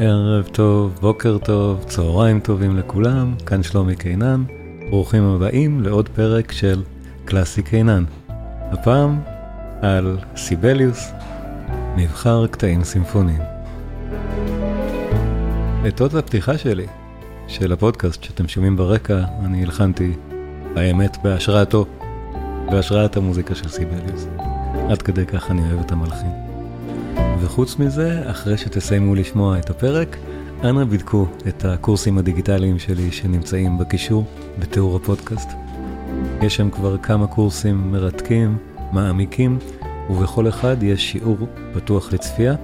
ערב טוב, בוקר טוב, צהריים טובים לכולם, כאן שלומי קינן, ברוכים הבאים לעוד פרק של קלאסי קינן. הפעם על סיבליוס, מבחר קטעים סימפוניים. את עוד הפתיחה שלי, של הפודקאסט שאתם שומעים ברקע, אני הלחנתי, האמת, בהשראתו, בהשראת המוזיקה של סיבליוס. עד כדי כך אני אוהב את המלחין. וחוץ מזה, אחרי שתסיימו לשמוע את הפרק, אנא בדקו את הקורסים הדיגיטליים שלי שנמצאים בקישור בתיאור הפודקאסט. יש שם כבר כמה קורסים מרתקים, מעמיקים, ובכל אחד יש שיעור פתוח לצפייה,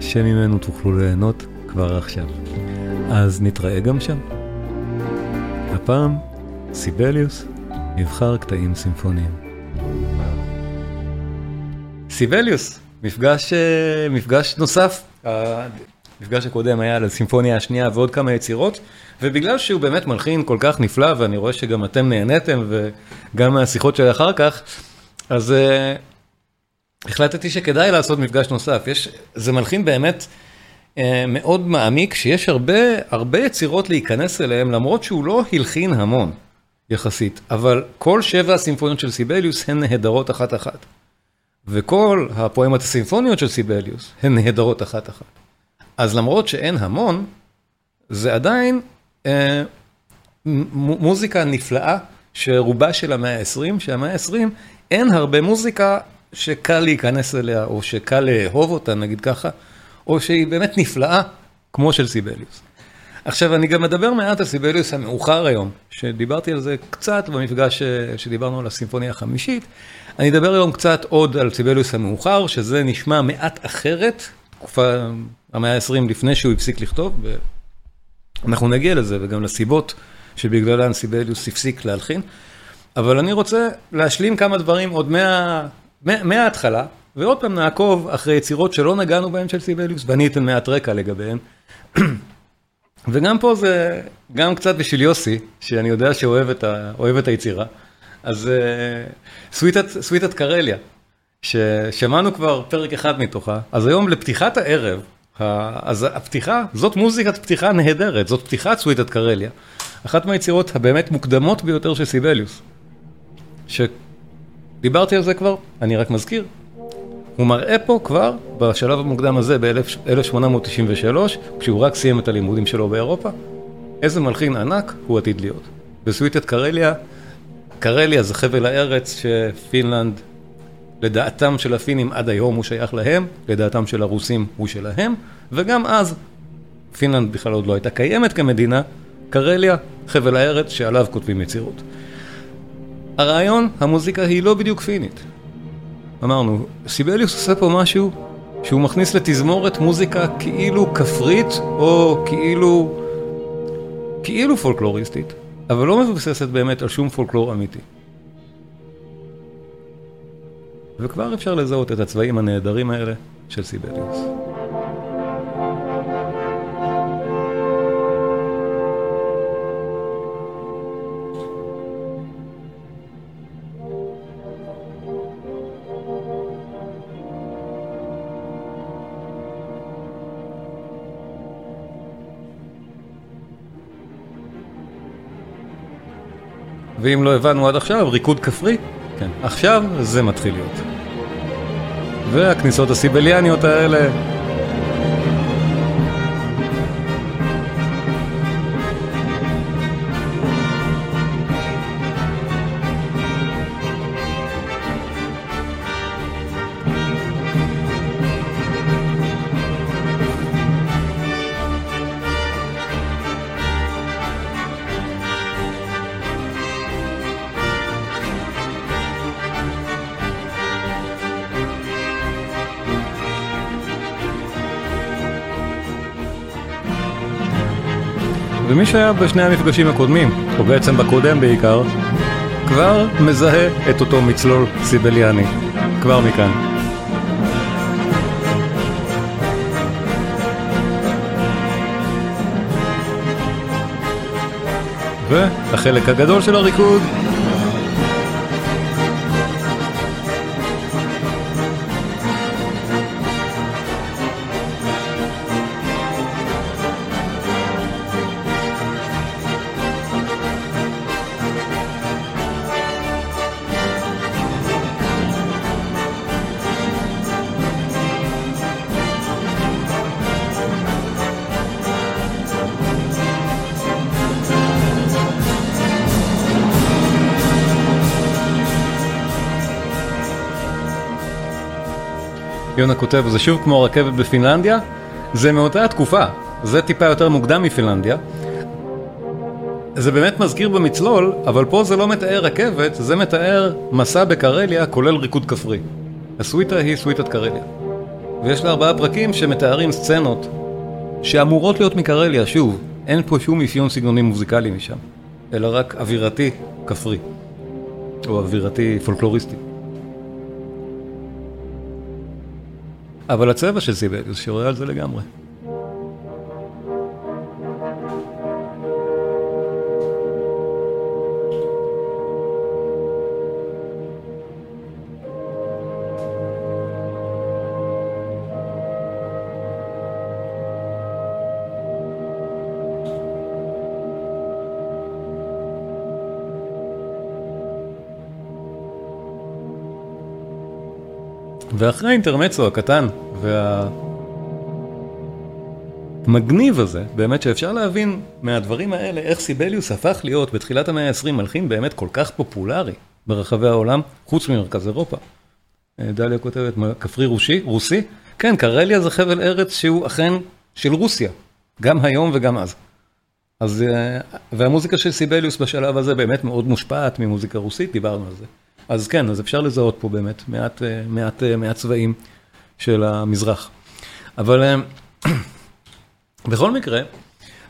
שממנו תוכלו ליהנות כבר עכשיו. אז נתראה גם שם. הפעם, סיבליוס, מבחר קטעים סימפוניים. סיבליוס, מפגש, אה, מפגש נוסף. המפגש הקודם היה על הסימפוניה השנייה ועוד כמה יצירות, ובגלל שהוא באמת מלחין כל כך נפלא, ואני רואה שגם אתם נהניתם, וגם מהשיחות שלי אחר כך, אז uh, החלטתי שכדאי לעשות מפגש נוסף. יש, זה מלחין באמת uh, מאוד מעמיק, שיש הרבה, הרבה יצירות להיכנס אליהן, למרות שהוא לא הלחין המון, יחסית. אבל כל שבע הסימפוניות של סיבליוס הן נהדרות אחת-אחת. וכל הפואמות הסימפוניות של סיבליוס הן נהדרות אחת-אחת. אז למרות שאין המון, זה עדיין אה, מוזיקה נפלאה שרובה של המאה ה-20, שהמאה ה-20 אין הרבה מוזיקה שקל להיכנס אליה, או שקל לאהוב אותה, נגיד ככה, או שהיא באמת נפלאה, כמו של סיבליוס. עכשיו, אני גם מדבר מעט על סיבליוס המאוחר היום, שדיברתי על זה קצת במפגש אה, שדיברנו על הסימפוניה החמישית. אני אדבר היום קצת עוד על סיבליוס המאוחר, שזה נשמע מעט אחרת, תקופה, המאה ה-20 לפני שהוא הפסיק לכתוב, ואנחנו נגיע לזה, וגם לסיבות שבגללן סיבליוס הפסיק להלחין. אבל אני רוצה להשלים כמה דברים עוד מה, מה, מההתחלה, ועוד פעם נעקוב אחרי יצירות שלא נגענו בהן של סיבליוס, ואני אתן מעט רקע לגביהן. וגם פה זה, גם קצת בשביל יוסי, שאני יודע שאוהב את, ה, את היצירה. אז uh, סוויטת, סוויטת קרליה, ששמענו כבר פרק אחד מתוכה, אז היום לפתיחת הערב, אז הפתיחה, זאת מוזיקת פתיחה נהדרת, זאת פתיחת סוויטת קרליה. אחת מהיצירות הבאמת מוקדמות ביותר של סיבליוס. שדיברתי על זה כבר, אני רק מזכיר. הוא מראה פה כבר, בשלב המוקדם הזה, ב-1893, כשהוא רק סיים את הלימודים שלו באירופה, איזה מלחין ענק הוא עתיד להיות. בסוויטת קרליה, קרליה זה חבל הארץ שפינלנד, לדעתם של הפינים עד היום הוא שייך להם, לדעתם של הרוסים הוא שלהם, וגם אז פינלנד בכלל עוד לא הייתה קיימת כמדינה, קרליה, חבל הארץ שעליו כותבים יצירות. הרעיון, המוזיקה היא לא בדיוק פינית. אמרנו, סיבליוס עושה פה משהו שהוא מכניס לתזמורת מוזיקה כאילו כפרית או כאילו, כאילו פולקלוריסטית. אבל לא מבוססת באמת על שום פולקלור אמיתי. וכבר אפשר לזהות את הצבעים הנהדרים האלה של סיבליוס. ואם לא הבנו עד עכשיו, ריקוד כפרי, כן, עכשיו זה מתחיל להיות. והכניסות הסיבליאניות האלה שהיה בשני המפגשים הקודמים, או בעצם בקודם בעיקר, כבר מזהה את אותו מצלול סיבליאני, כבר מכאן. והחלק הגדול של הריקוד יונה כותב, זה שוב כמו רכבת בפינלנדיה, זה מאותה התקופה, זה טיפה יותר מוקדם מפינלנדיה. זה באמת מזכיר במצלול, אבל פה זה לא מתאר רכבת, זה מתאר מסע בקרליה כולל ריקוד כפרי. הסוויטה היא סוויטת קרליה. ויש לה ארבעה פרקים שמתארים סצנות שאמורות להיות מקרליה, שוב, אין פה שום אפיון סגנוני מוזיקלי משם, אלא רק אווירתי כפרי, או אווירתי פולקלוריסטי. אבל הצבע של סיבליוס שרואה על זה לגמרי. ואחרי האינטרמצו הקטן והמגניב הזה, באמת שאפשר להבין מהדברים האלה איך סיבליוס הפך להיות בתחילת המאה ה-20 מלחין באמת כל כך פופולרי ברחבי העולם, חוץ ממרכז אירופה. אה, דליה כותבת, כפרי רושי, רוסי? כן, קרליה זה חבל ארץ שהוא אכן של רוסיה, גם היום וגם אז. אז, אה, והמוזיקה של סיבליוס בשלב הזה באמת מאוד מושפעת ממוזיקה רוסית, דיברנו על זה. אז כן, אז אפשר לזהות פה באמת מעט, אה, מעט, אה, מעט צבעים של המזרח. אבל אה, בכל מקרה,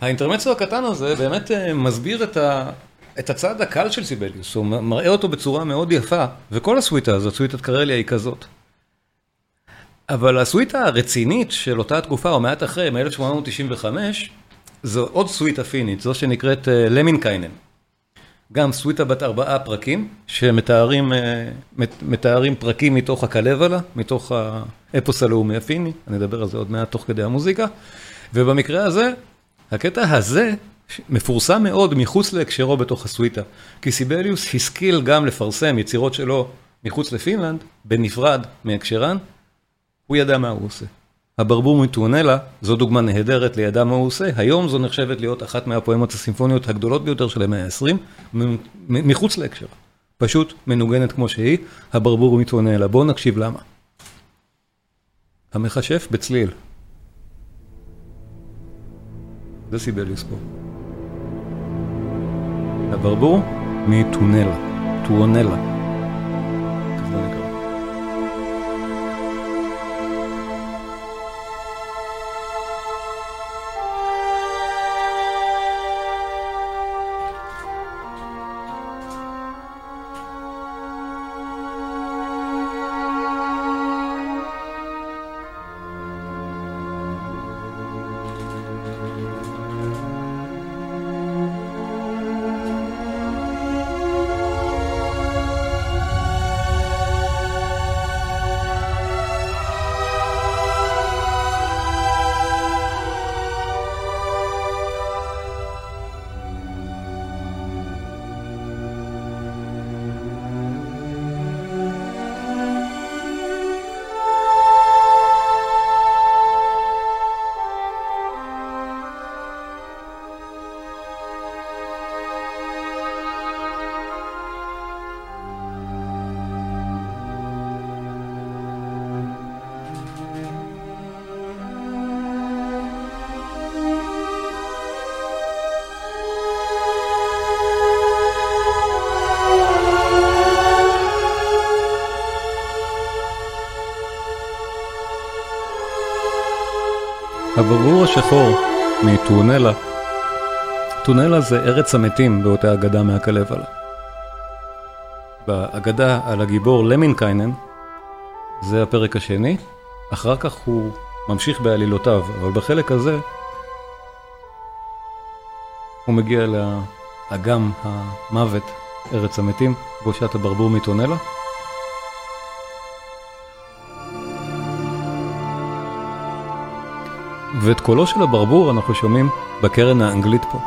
האינטרמצו הקטן הזה באמת מסביר את, ה, את הצד הקל של סיבליוס, הוא מראה אותו בצורה מאוד יפה, וכל הסוויטה הזאת, סוויטת קרליה היא כזאת. אבל הסוויטה הרצינית של אותה תקופה, או מעט אחרי, מ-1895, זו עוד סוויטה פינית, זו שנקראת למינקיינן. גם סוויטה בת ארבעה פרקים, שמתארים מתארים פרקים מתוך הקלבלה, מתוך האפוס הלאומי הפיני, אני אדבר על זה עוד מעט תוך כדי המוזיקה, ובמקרה הזה, הקטע הזה מפורסם מאוד מחוץ להקשרו בתוך הסוויטה, כי סיבליוס השכיל גם לפרסם יצירות שלו מחוץ לפינלנד, בנפרד מהקשרן, הוא ידע מה הוא עושה. הברבור מטואנלה, זו דוגמה נהדרת לידע מה הוא עושה, היום זו נחשבת להיות אחת מהפואמות הסימפוניות הגדולות ביותר של המאה ה-20, מחוץ להקשר. פשוט מנוגנת כמו שהיא, הברבור מטואנלה. בואו נקשיב למה. המכשף בצליל. זה סיבליוס פה. הברבור מטונלה, טואנלה. השחור מטונלה, טונלה זה ארץ המתים באותה אגדה מהכלבלה. באגדה על הגיבור למינקיינן, זה הפרק השני, אחר כך הוא ממשיך בעלילותיו, אבל בחלק הזה הוא מגיע לאגם המוות, ארץ המתים, בושת הברבור מטונלה. ואת קולו של הברבור אנחנו שומעים בקרן האנגלית פה.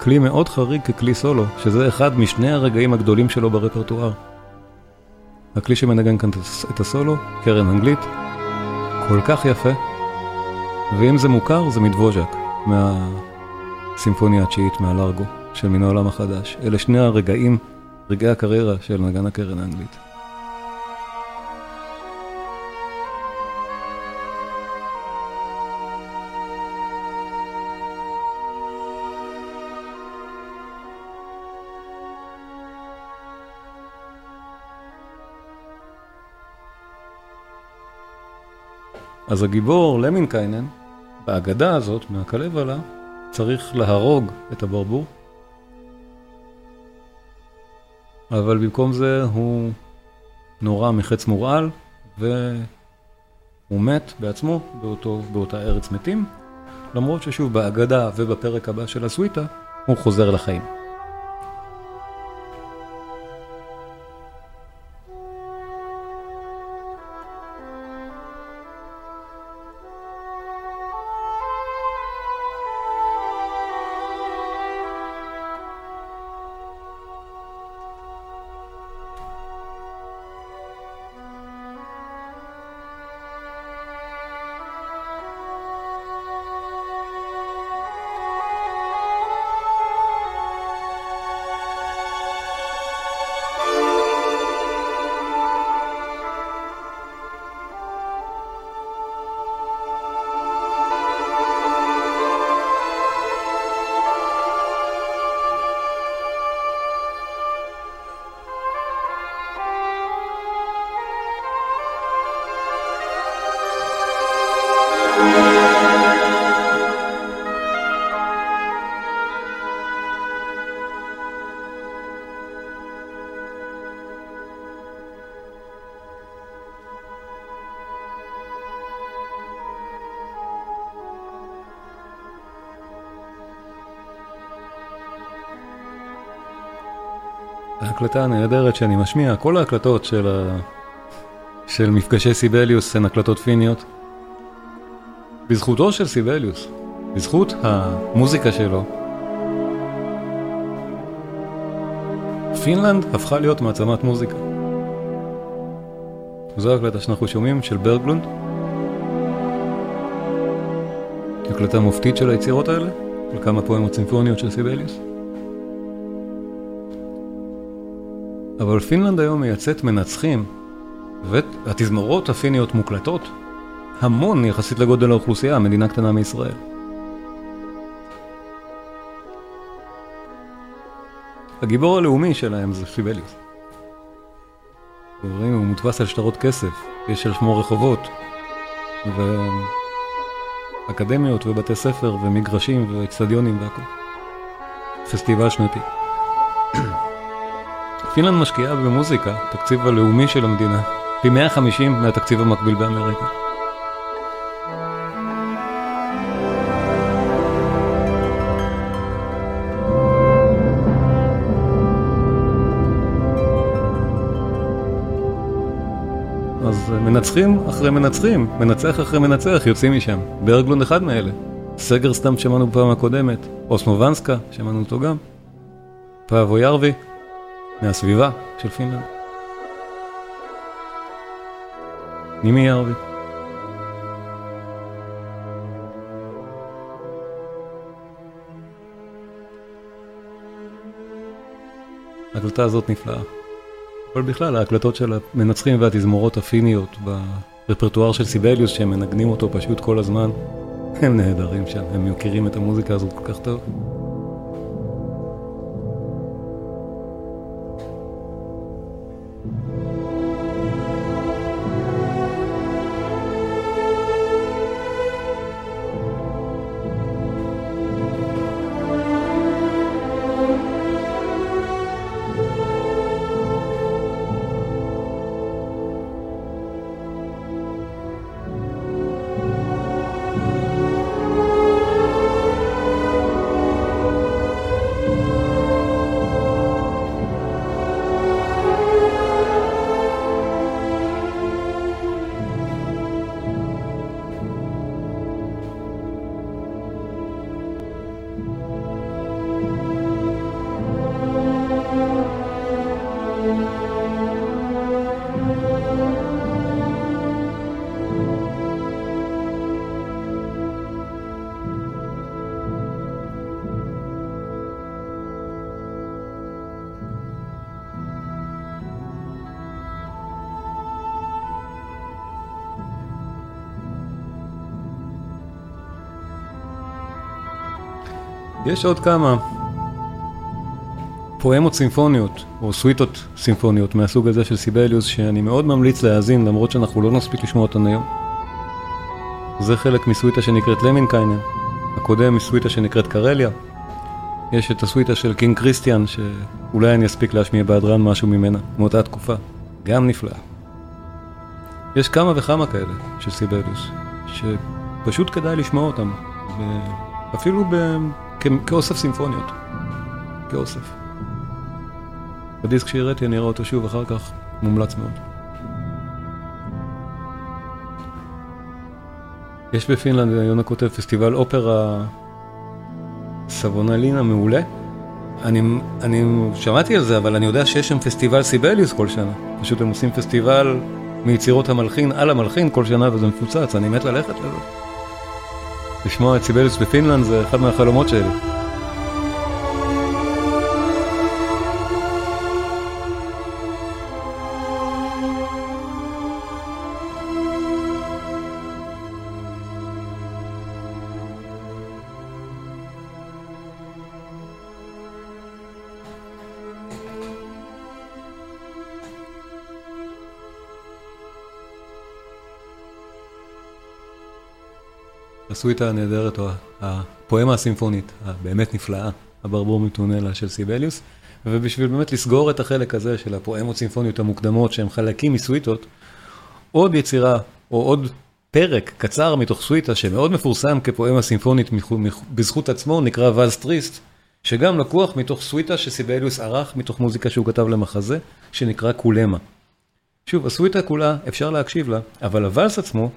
כלי מאוד חריג ככלי סולו, שזה אחד משני הרגעים הגדולים שלו ברפרטואר. הכלי שמנגן כאן את הסולו, קרן אנגלית, כל כך יפה, ואם זה מוכר זה מדבוז'ק, מהסימפוניה התשיעית מהלארגו, של מן העולם החדש. אלה שני הרגעים, רגעי הקריירה של נגן הקרן האנגלית. אז הגיבור למינקיינן, בהגדה הזאת, מהכלבלה, צריך להרוג את הברבור, אבל במקום זה הוא נורה מחץ מורעל, והוא מת בעצמו באותו, באותה ארץ מתים, למרות ששוב בהגדה ובפרק הבא של הסוויטה, הוא חוזר לחיים. ההקלטה הנהדרת שאני משמיע, כל ההקלטות של, ה... של מפגשי סיבליוס הן הקלטות פיניות. בזכותו של סיבליוס, בזכות המוזיקה שלו, פינלנד הפכה להיות מעצמת מוזיקה. זו ההקלטה שאנחנו שומעים של ברגלונד. הקלטה מופתית של היצירות האלה, של כמה פואמות סימפוניות של סיבליוס. אבל פינלנד היום מייצאת מנצחים, והתזמורות הפיניות מוקלטות המון יחסית לגודל האוכלוסייה, מדינה קטנה מישראל. הגיבור הלאומי שלהם זה סיבליוס. רואים, הוא מודפס על שטרות כסף, יש על שמו רחובות, ואקדמיות ובתי ספר ומגרשים ואצטדיונים והכל. פסטיבל שנתי. פינלנד משקיעה במוזיקה, תקציב הלאומי של המדינה, פי 150 מהתקציב המקביל באמריקה. אז מנצחים אחרי מנצחים, מנצח אחרי מנצח, יוצאים משם. ברגלונד אחד מאלה. סגר סתם שמענו בפעם הקודמת, אוסמובנסקה, שמענו אותו גם. פאבו ירבי, מהסביבה של פינלנד. נימי ירבי. ההקלטה הזאת נפלאה. אבל בכלל, ההקלטות של המנצחים והתזמורות הפיניות ברפרטואר של סיבליוס, שהם מנגנים אותו פשוט כל הזמן, הם נהדרים שם, הם מכירים את המוזיקה הזאת כל כך טוב. יש עוד כמה פואמות סימפוניות, או סוויטות סימפוניות מהסוג הזה של סיבליוס, שאני מאוד ממליץ להאזין, למרות שאנחנו לא נספיק לשמוע אותן היום. זה חלק מסוויטה שנקראת למינקיינן, הקודם מסוויטה שנקראת קרליה. יש את הסוויטה של King Christian, שאולי אני אספיק להשמיע בהדרן משהו ממנה, מאותה תקופה. גם נפלא. יש כמה וכמה כאלה של סיבליוס, שפשוט כדאי לשמוע אותם, אפילו ב... כאוסף סימפוניות, כאוסף. בדיסק שהראיתי אני אראה אותו שוב אחר כך, מומלץ מאוד. יש בפינלנד, יונה כותב, פסטיבל אופרה סבונלינה מעולה. אני, אני שמעתי על זה, אבל אני יודע שיש שם פסטיבל סיבליוס כל שנה. פשוט הם עושים פסטיבל מיצירות המלחין על המלחין כל שנה וזה מפוצץ, אני מת ללכת לזה. לשמוע את סיבליוס בפינלנד זה אחד מהחלומות שלי. הסוויטה הנהדרת, או הפואמה הסימפונית, הבאמת נפלאה, הברבור מטונלה של סיבליוס, ובשביל באמת לסגור את החלק הזה של הפואמות סימפוניות המוקדמות, שהם חלקים מסוויטות, עוד יצירה, או עוד פרק קצר מתוך סוויטה, שמאוד מפורסם כפואמה סימפונית בזכות עצמו, נקרא Valse Triste, שגם לקוח מתוך סוויטה שסיבליוס ערך מתוך מוזיקה שהוא כתב למחזה, שנקרא קואולמה. שוב, הסוויטה כולה, אפשר להקשיב לה, אבל הוואלס עצמו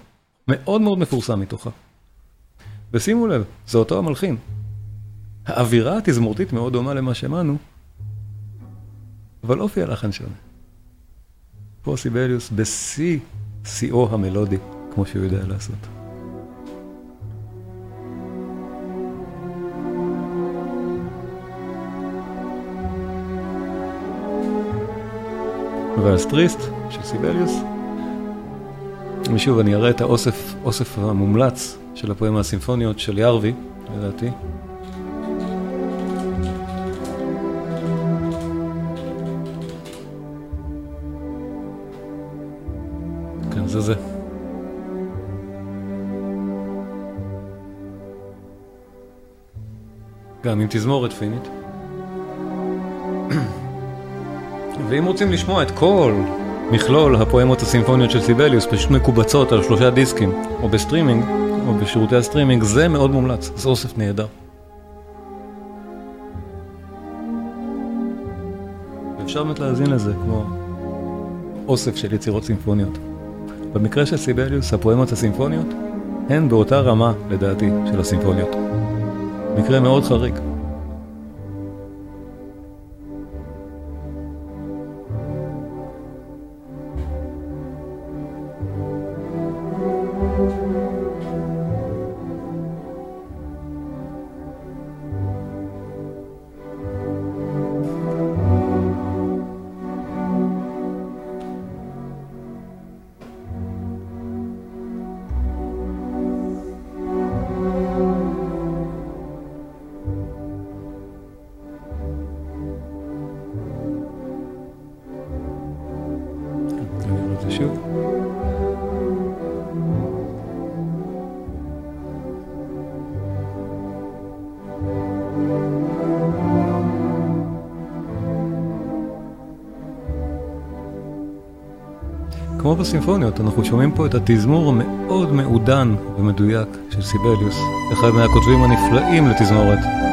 מאוד מאוד מפורסם מתוכה. ושימו לב, זה אותו המלחין. האווירה התזמורתית מאוד דומה למה שמענו, אבל אופי הלחן שונה. פה סיבליוס בשיא, שיאו המלודי, כמו שהוא יודע לעשות. והסטריסט של סיבליוס, ושוב אני אראה את האוסף, אוסף המומלץ של הפואמה הסימפוניות של ירווי, לדעתי. כן, זה זה. גם עם תזמורת פינית. ואם רוצים לשמוע את כל מכלול הפואמות הסימפוניות של סיבליוס פשוט מקובצות על שלושה דיסקים, או בסטרימינג, או בשירותי הסטרימינג, זה מאוד מומלץ, זה אוסף נהדר. אפשר באמת להאזין לזה כמו אוסף של יצירות סימפוניות. במקרה של סיבליוס, הפואמות הסימפוניות הן באותה רמה, לדעתי, של הסימפוניות. מקרה מאוד חריג. בסימפוניות, אנחנו שומעים פה את התזמור המאוד מעודן ומדויק של סיבליוס, אחד מהכותבים הנפלאים לתזמורת.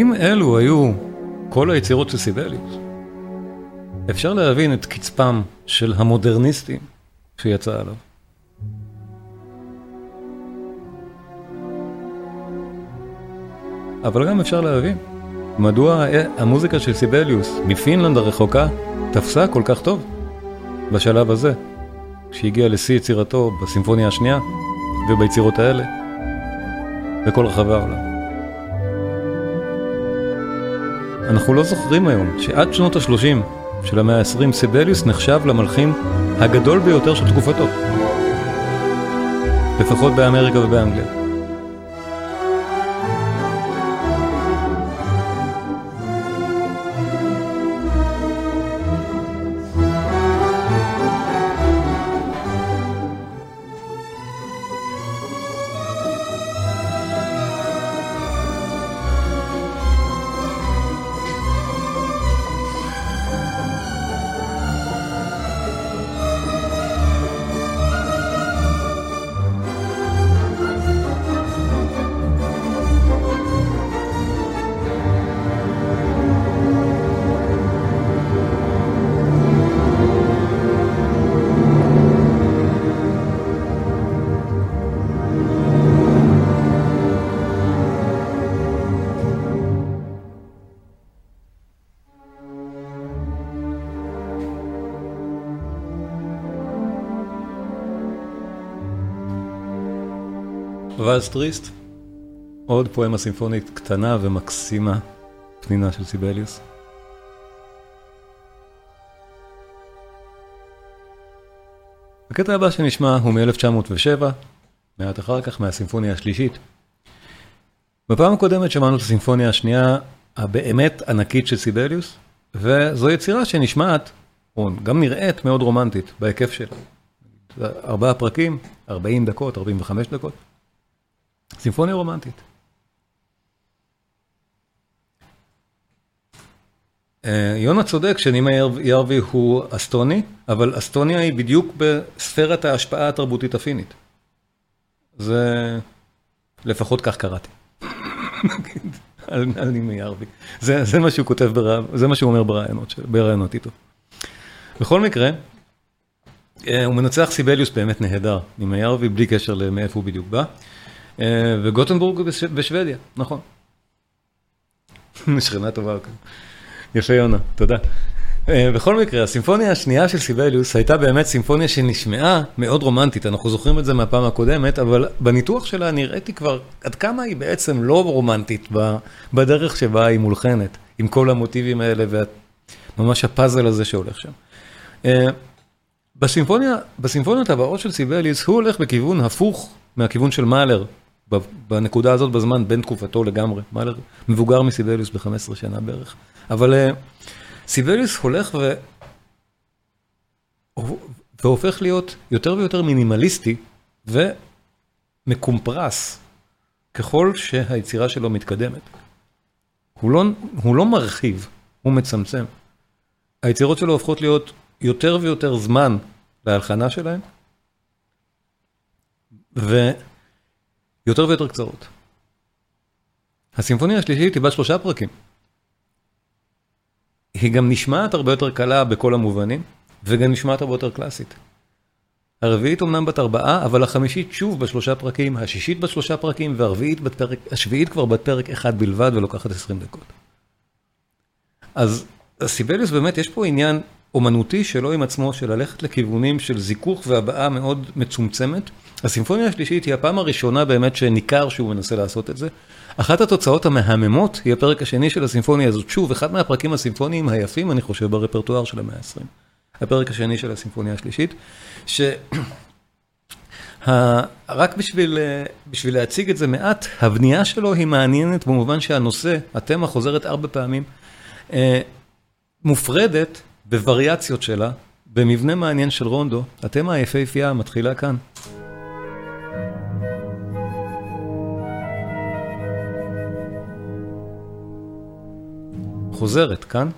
אם אלו היו כל היצירות של סיבליוס, אפשר להבין את קצפם של המודרניסטים שיצא עליו. אבל גם אפשר להבין מדוע המוזיקה של סיבליוס מפינלנד הרחוקה תפסה כל כך טוב בשלב הזה, כשהגיע לשיא יצירתו בסימפוניה השנייה וביצירות האלה בכל רחבי העולם. אנחנו לא זוכרים היום שעד שנות ה-30 של המאה ה-20 סיבליוס נחשב למלחין הגדול ביותר של תקופתו, לפחות באמריקה ובאנגליה. ואלס טריסט, עוד פואמה סימפונית קטנה ומקסימה, פנינה של סיבליוס. הקטע הבא שנשמע הוא מ-1907, מעט אחר כך מהסימפוניה השלישית. בפעם הקודמת שמענו את הסימפוניה השנייה הבאמת ענקית של סיבליוס, וזו יצירה שנשמעת, או גם נראית מאוד רומנטית בהיקף שלה. ארבעה פרקים, 40 דקות, 45 דקות. סימפוניה רומנטית. אה, יונה צודק שנימה ירבי הוא אסטוני, אבל אסטוניה היא בדיוק בספירת ההשפעה התרבותית הפינית. זה, לפחות כך קראתי. על, על נימה ירבי. זה, זה מה שהוא כותב, ברע, זה מה שהוא אומר ברעיונות, ברעיונות איתו. בכל מקרה, אה, הוא מנצח סיבליוס באמת נהדר, נימה ירבי, בלי קשר למאיפה הוא בדיוק בא. אה, וגוטנבורג בשוודיה, נכון. שכנה טובה. אוקיי. יפה יונה, תודה. אה, בכל מקרה, הסימפוניה השנייה של סיבליוס הייתה באמת סימפוניה שנשמעה מאוד רומנטית, אנחנו זוכרים את זה מהפעם הקודמת, אבל בניתוח שלה נראיתי כבר עד כמה היא בעצם לא רומנטית בדרך שבה היא מולחנת, עם כל המוטיבים האלה וממש הפאזל הזה שהולך שם. אה, בסימפוניה, בסימפוניות הבאות של סיבליוס הוא הולך בכיוון הפוך מהכיוון של מאלר בנקודה הזאת בזמן, בין תקופתו לגמרי. מאלר מבוגר מסיבליוס ב-15 שנה בערך. אבל uh, סיבליוס הולך ו... והופך להיות יותר ויותר מינימליסטי ומקומפרס ככל שהיצירה שלו מתקדמת. הוא לא, הוא לא מרחיב, הוא מצמצם. היצירות שלו הופכות להיות יותר ויותר זמן להלחנה שלהם, ו... יותר ויותר קצרות. הסימפוניה השלישית היא בת שלושה פרקים. היא גם נשמעת הרבה יותר קלה בכל המובנים, וגם נשמעת הרבה יותר קלאסית. הרביעית אמנם בת ארבעה, אבל החמישית שוב בשלושה פרקים, השישית בשלושה פרקים, והרביעית בת פרק, השביעית כבר בת פרק אחד בלבד ולוקחת עשרים דקות. אז סיבליוס באמת יש פה עניין אומנותי שלו עם עצמו, של ללכת לכיוונים של זיכוך והבעה מאוד מצומצמת. הסימפוניה השלישית היא הפעם הראשונה באמת שניכר שהוא מנסה לעשות את זה. אחת התוצאות המהממות היא הפרק השני של הסימפוניה הזאת. שוב, אחד מהפרקים הסימפוניים היפים, אני חושב, ברפרטואר של המאה ה-20. הפרק השני של הסימפוניה השלישית, ש... רק בשביל, בשביל להציג את זה מעט, הבנייה שלו היא מעניינת במובן שהנושא, התמה חוזרת ארבע פעמים, אה, מופרדת בווריאציות שלה, במבנה מעניין של רונדו, התמה היפהפייה מתחילה כאן. חוזרת כאן.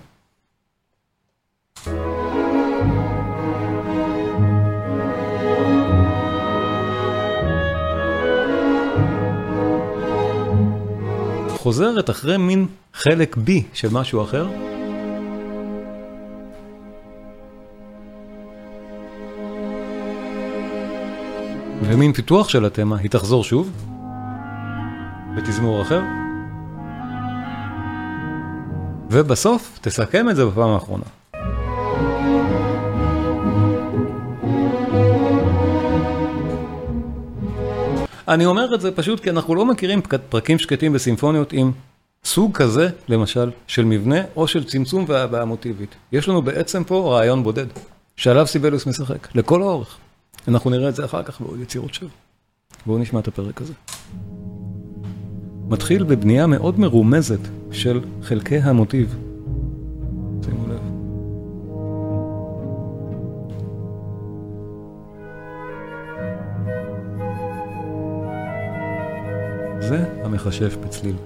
חוזרת אחרי מין חלק B של משהו אחר. ומין פיתוח של התמה, היא תחזור שוב, בתזמור אחר. ובסוף תסכם את זה בפעם האחרונה. אני אומר את זה פשוט כי אנחנו לא מכירים פרקים שקטים בסימפוניות עם סוג כזה, למשל, של מבנה או של צמצום והבעה מוטיבית. יש לנו בעצם פה רעיון בודד, שעליו סיבלוס משחק, לכל האורך. אנחנו נראה את זה אחר כך בעוד יצירות שלו. בואו נשמע את הפרק הזה. מתחיל בבנייה מאוד מרומזת של חלקי המוטיב. שימו לב. זה המכשף בצליל.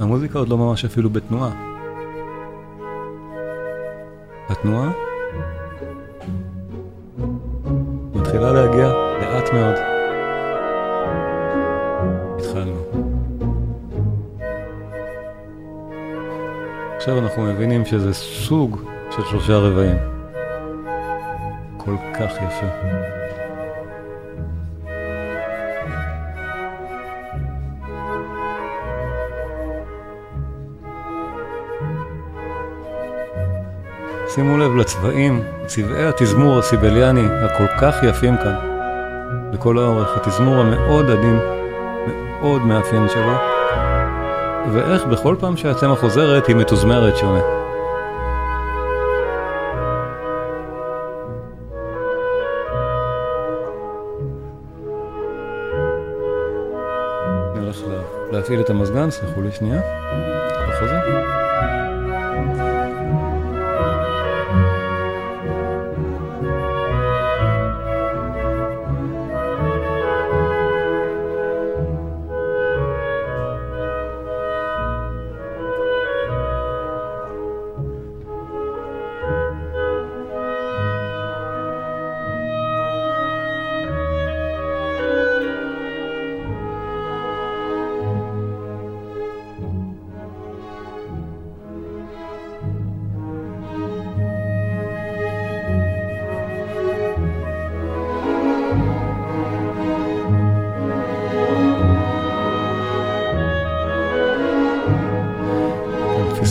המוזיקה עוד לא ממש אפילו בתנועה. התנועה מתחילה להגיע לאט מאוד. התחלנו. עכשיו אנחנו מבינים שזה סוג של שלושה רבעים. כל כך יפה. שימו לב לצבעים, צבעי התזמור הסיבליאני הכל כך יפים כאן. לכל האורך, התזמור המאוד עדין, מאוד מאפיין שלו, ואיך בכל פעם שהצמח חוזרת היא מתוזמרת שונה. נלך להפעיל את המזגן, סלחו לי שנייה, בחוזה.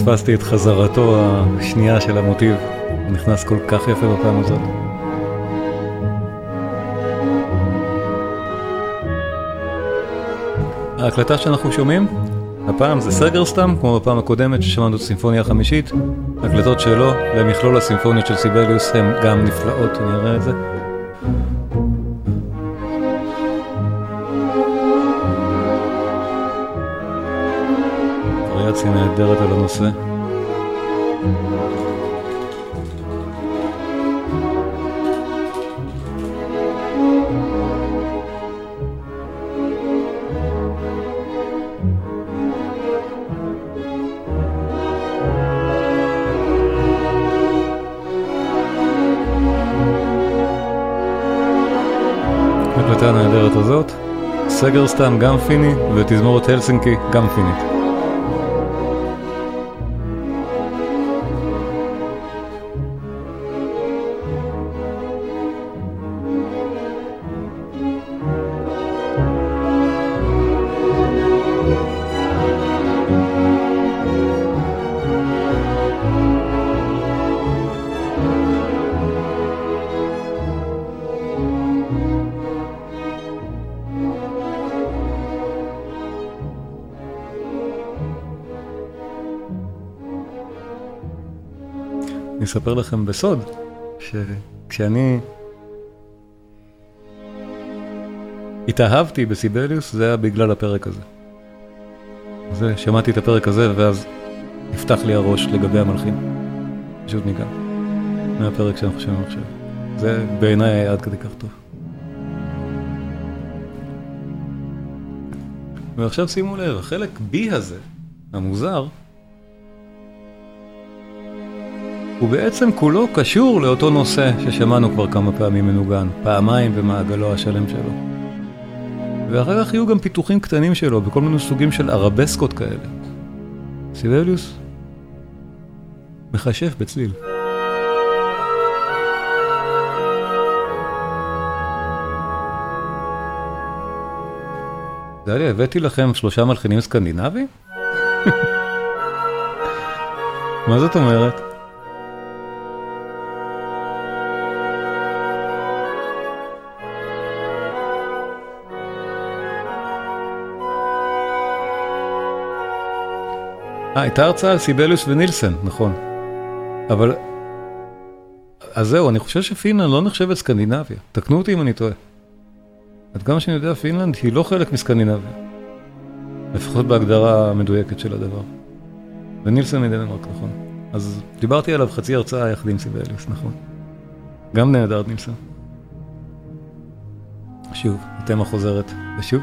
פספסתי את חזרתו השנייה של המוטיב, הוא נכנס כל כך יפה בפעם הזאת. ההקלטה שאנחנו שומעים, הפעם זה סגר סתם, כמו בפעם הקודמת ששמענו את הסימפוניה החמישית. הקלטות שלו למכלול הסימפוניות של סיבליוס הן גם נפלאות, אני אראה את זה. נהדרת על הנושא. ההקלטה הנהדרת הזאת, סגר סתם גם פיני ותזמורת הלסינקי גם פינית. אני אספר לכם בסוד, שכשאני התאהבתי בסיבליוס זה היה בגלל הפרק הזה. זה, שמעתי את הפרק הזה ואז נפתח לי הראש לגבי המלחין. פשוט ניגע. מהפרק שאנחנו שומעים עכשיו. זה בעיניי היה עד כדי כך טוב. ועכשיו שימו לב, החלק B הזה, המוזר, הוא בעצם כולו קשור לאותו נושא ששמענו כבר כמה פעמים מנוגן, פעמיים במעגלו השלם שלו. ואחר כך יהיו גם פיתוחים קטנים שלו בכל מיני סוגים של ערבסקות כאלה. סיבליוס מכשף בצליל. דליה, הבאתי לכם שלושה מלחינים סקנדינבים? מה זאת אומרת? הייתה הרצאה על סיבליוס ונילסן, נכון. אבל... אז זהו, אני חושב שפינלנד לא נחשבת סקנדינביה. תקנו אותי אם אני טועה. עד כמה שאני יודע, פינלנד היא לא חלק מסקנדינביה. לפחות בהגדרה המדויקת של הדבר. ונילסון מדנמרק, נכון. אז דיברתי עליו חצי הרצאה יחד עם סיבליוס, נכון. גם נהדר נילסון. שוב, התמה חוזרת, ושוב.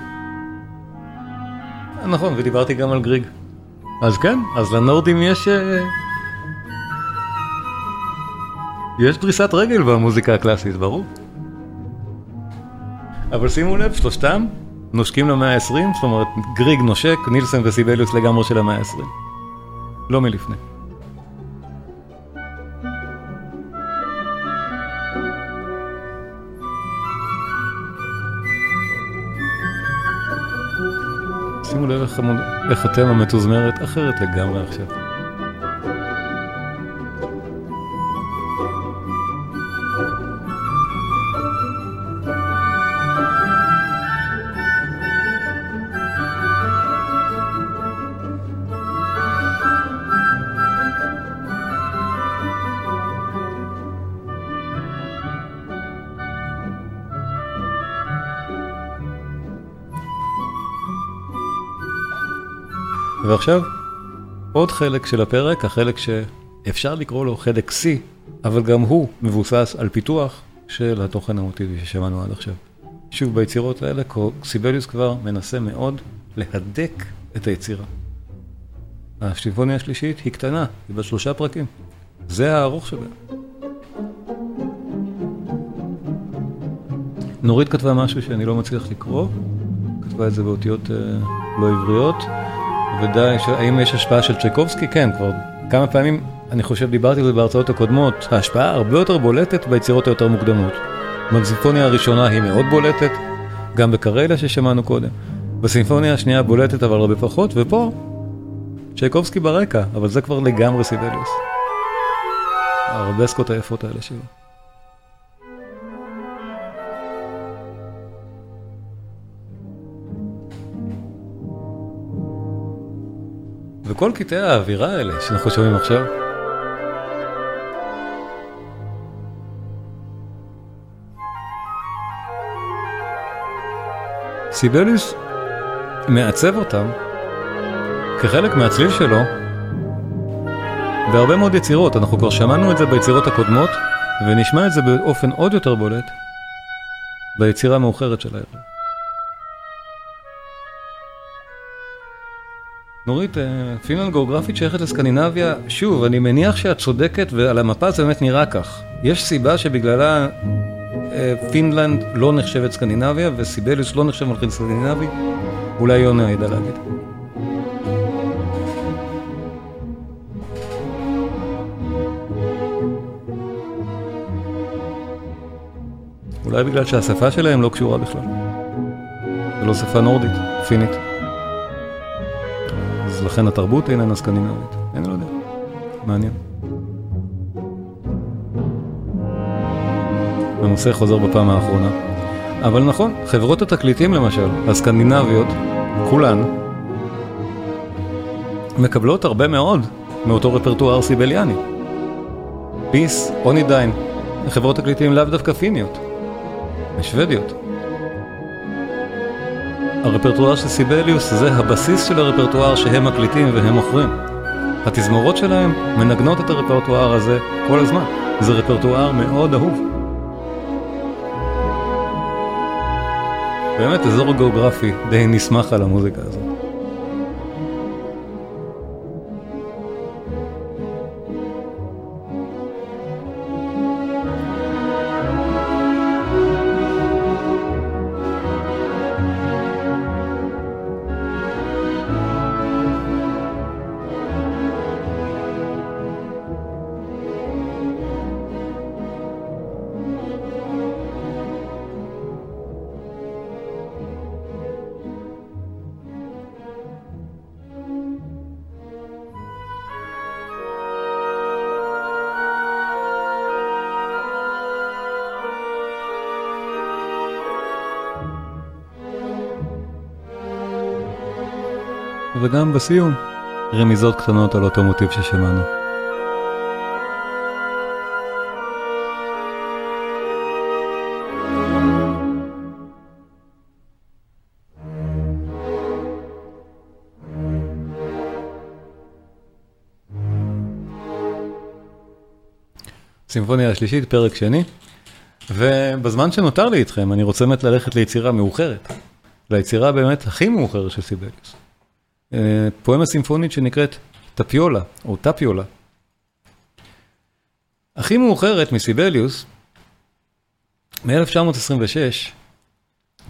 נכון, ודיברתי גם על גריג. אז כן, אז לנורדים יש... אה, יש דריסת רגל במוזיקה הקלאסית, ברור. אבל שימו לב, שלושתם נושקים למאה ה-20, זאת אומרת, גריג נושק, נילסון וסיבליוס לגמרי של המאה ה-20. לא מלפני. שימו לב איך אתם המתוזמרת אחרת לגמרי עכשיו. ועכשיו, עוד חלק של הפרק, החלק שאפשר לקרוא לו חלק C, אבל גם הוא מבוסס על פיתוח של התוכן המוטיבי ששמענו עד עכשיו. שוב, ביצירות האלה, סיבליוס כבר מנסה מאוד להדק את היצירה. השימפוניה השלישית היא קטנה, היא בת שלושה פרקים. זה הארוך שלה. נורית כתבה משהו שאני לא מצליח לקרוא, כתבה את זה באותיות uh, לא עבריות. ודאי, האם יש השפעה של צ'ייקובסקי? כן, כבר כמה פעמים, אני חושב, דיברתי על זה בהרצאות הקודמות, ההשפעה הרבה יותר בולטת ביצירות היותר מוקדמות. בסימפוניה הראשונה היא מאוד בולטת, גם בקריילה ששמענו קודם. בסימפוניה השנייה בולטת אבל הרבה פחות, ופה, צ'ייקובסקי ברקע, אבל זה כבר לגמרי סיבליוס. הרבסקות היפות האלה שלו. וכל קטעי האווירה האלה שאנחנו שומעים עכשיו. סיבליוס מעצב אותם כחלק מהצליל שלו בהרבה מאוד יצירות, אנחנו כבר שמענו את זה ביצירות הקודמות ונשמע את זה באופן עוד יותר בולט ביצירה המאוחרת של הערב. נורית, אה, פינלנד גיאוגרפית שייכת לסקנינביה, שוב, אני מניח שאת צודקת ועל המפה זה באמת נראה כך. יש סיבה שבגללה אה, פינלנד לא נחשבת סקנינביה וסיבליוס לא נחשב מלחין סקנינבי, אולי יונה ידע להגיד. אולי בגלל שהשפה שלהם לא קשורה בכלל. זה לא שפה נורדית, פינית. לכן התרבות איננה סקנדינבית. אני לא יודע. מעניין. הנושא חוזר בפעם האחרונה. אבל נכון, חברות התקליטים למשל, הסקנדינביות, כולן, מקבלות הרבה מאוד מאותו רפרטואר סיבליאני. פיס, אונידיין, חברות תקליטים לאו דווקא פיניות, שוודיות. הרפרטואר של סיבליוס זה הבסיס של הרפרטואר שהם מקליטים והם מוכרים. התזמורות שלהם מנגנות את הרפרטואר הזה כל הזמן. זה רפרטואר מאוד אהוב. באמת אזור גיאוגרפי די נסמך על המוזיקה הזאת. וגם בסיום רמיזות קטנות על אותו מוטיב ששמענו. סימפוניה השלישית, פרק שני, ובזמן שנותר לי איתכם, אני רוצה באמת ללכת ליצירה מאוחרת, ליצירה באמת הכי מאוחרת של סיבליוס. אה, פואמה סימפונית שנקראת טפיולה, או טפיולה. הכי מאוחרת מסיבליוס, מ-1926,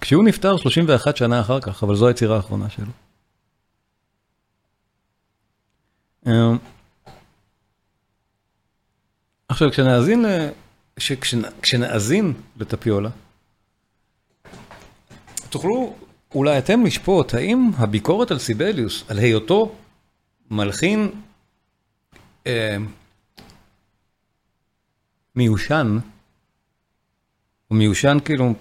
כשהוא נפטר 31 שנה אחר כך, אבל זו היצירה האחרונה שלו. אה, עכשיו, כשנאזין, כשנאזין לטפיולה, תוכלו אולי אתם לשפוט האם הביקורת על סיבליוס, על היותו מלחין אה, מיושן, או מיושן כאילו,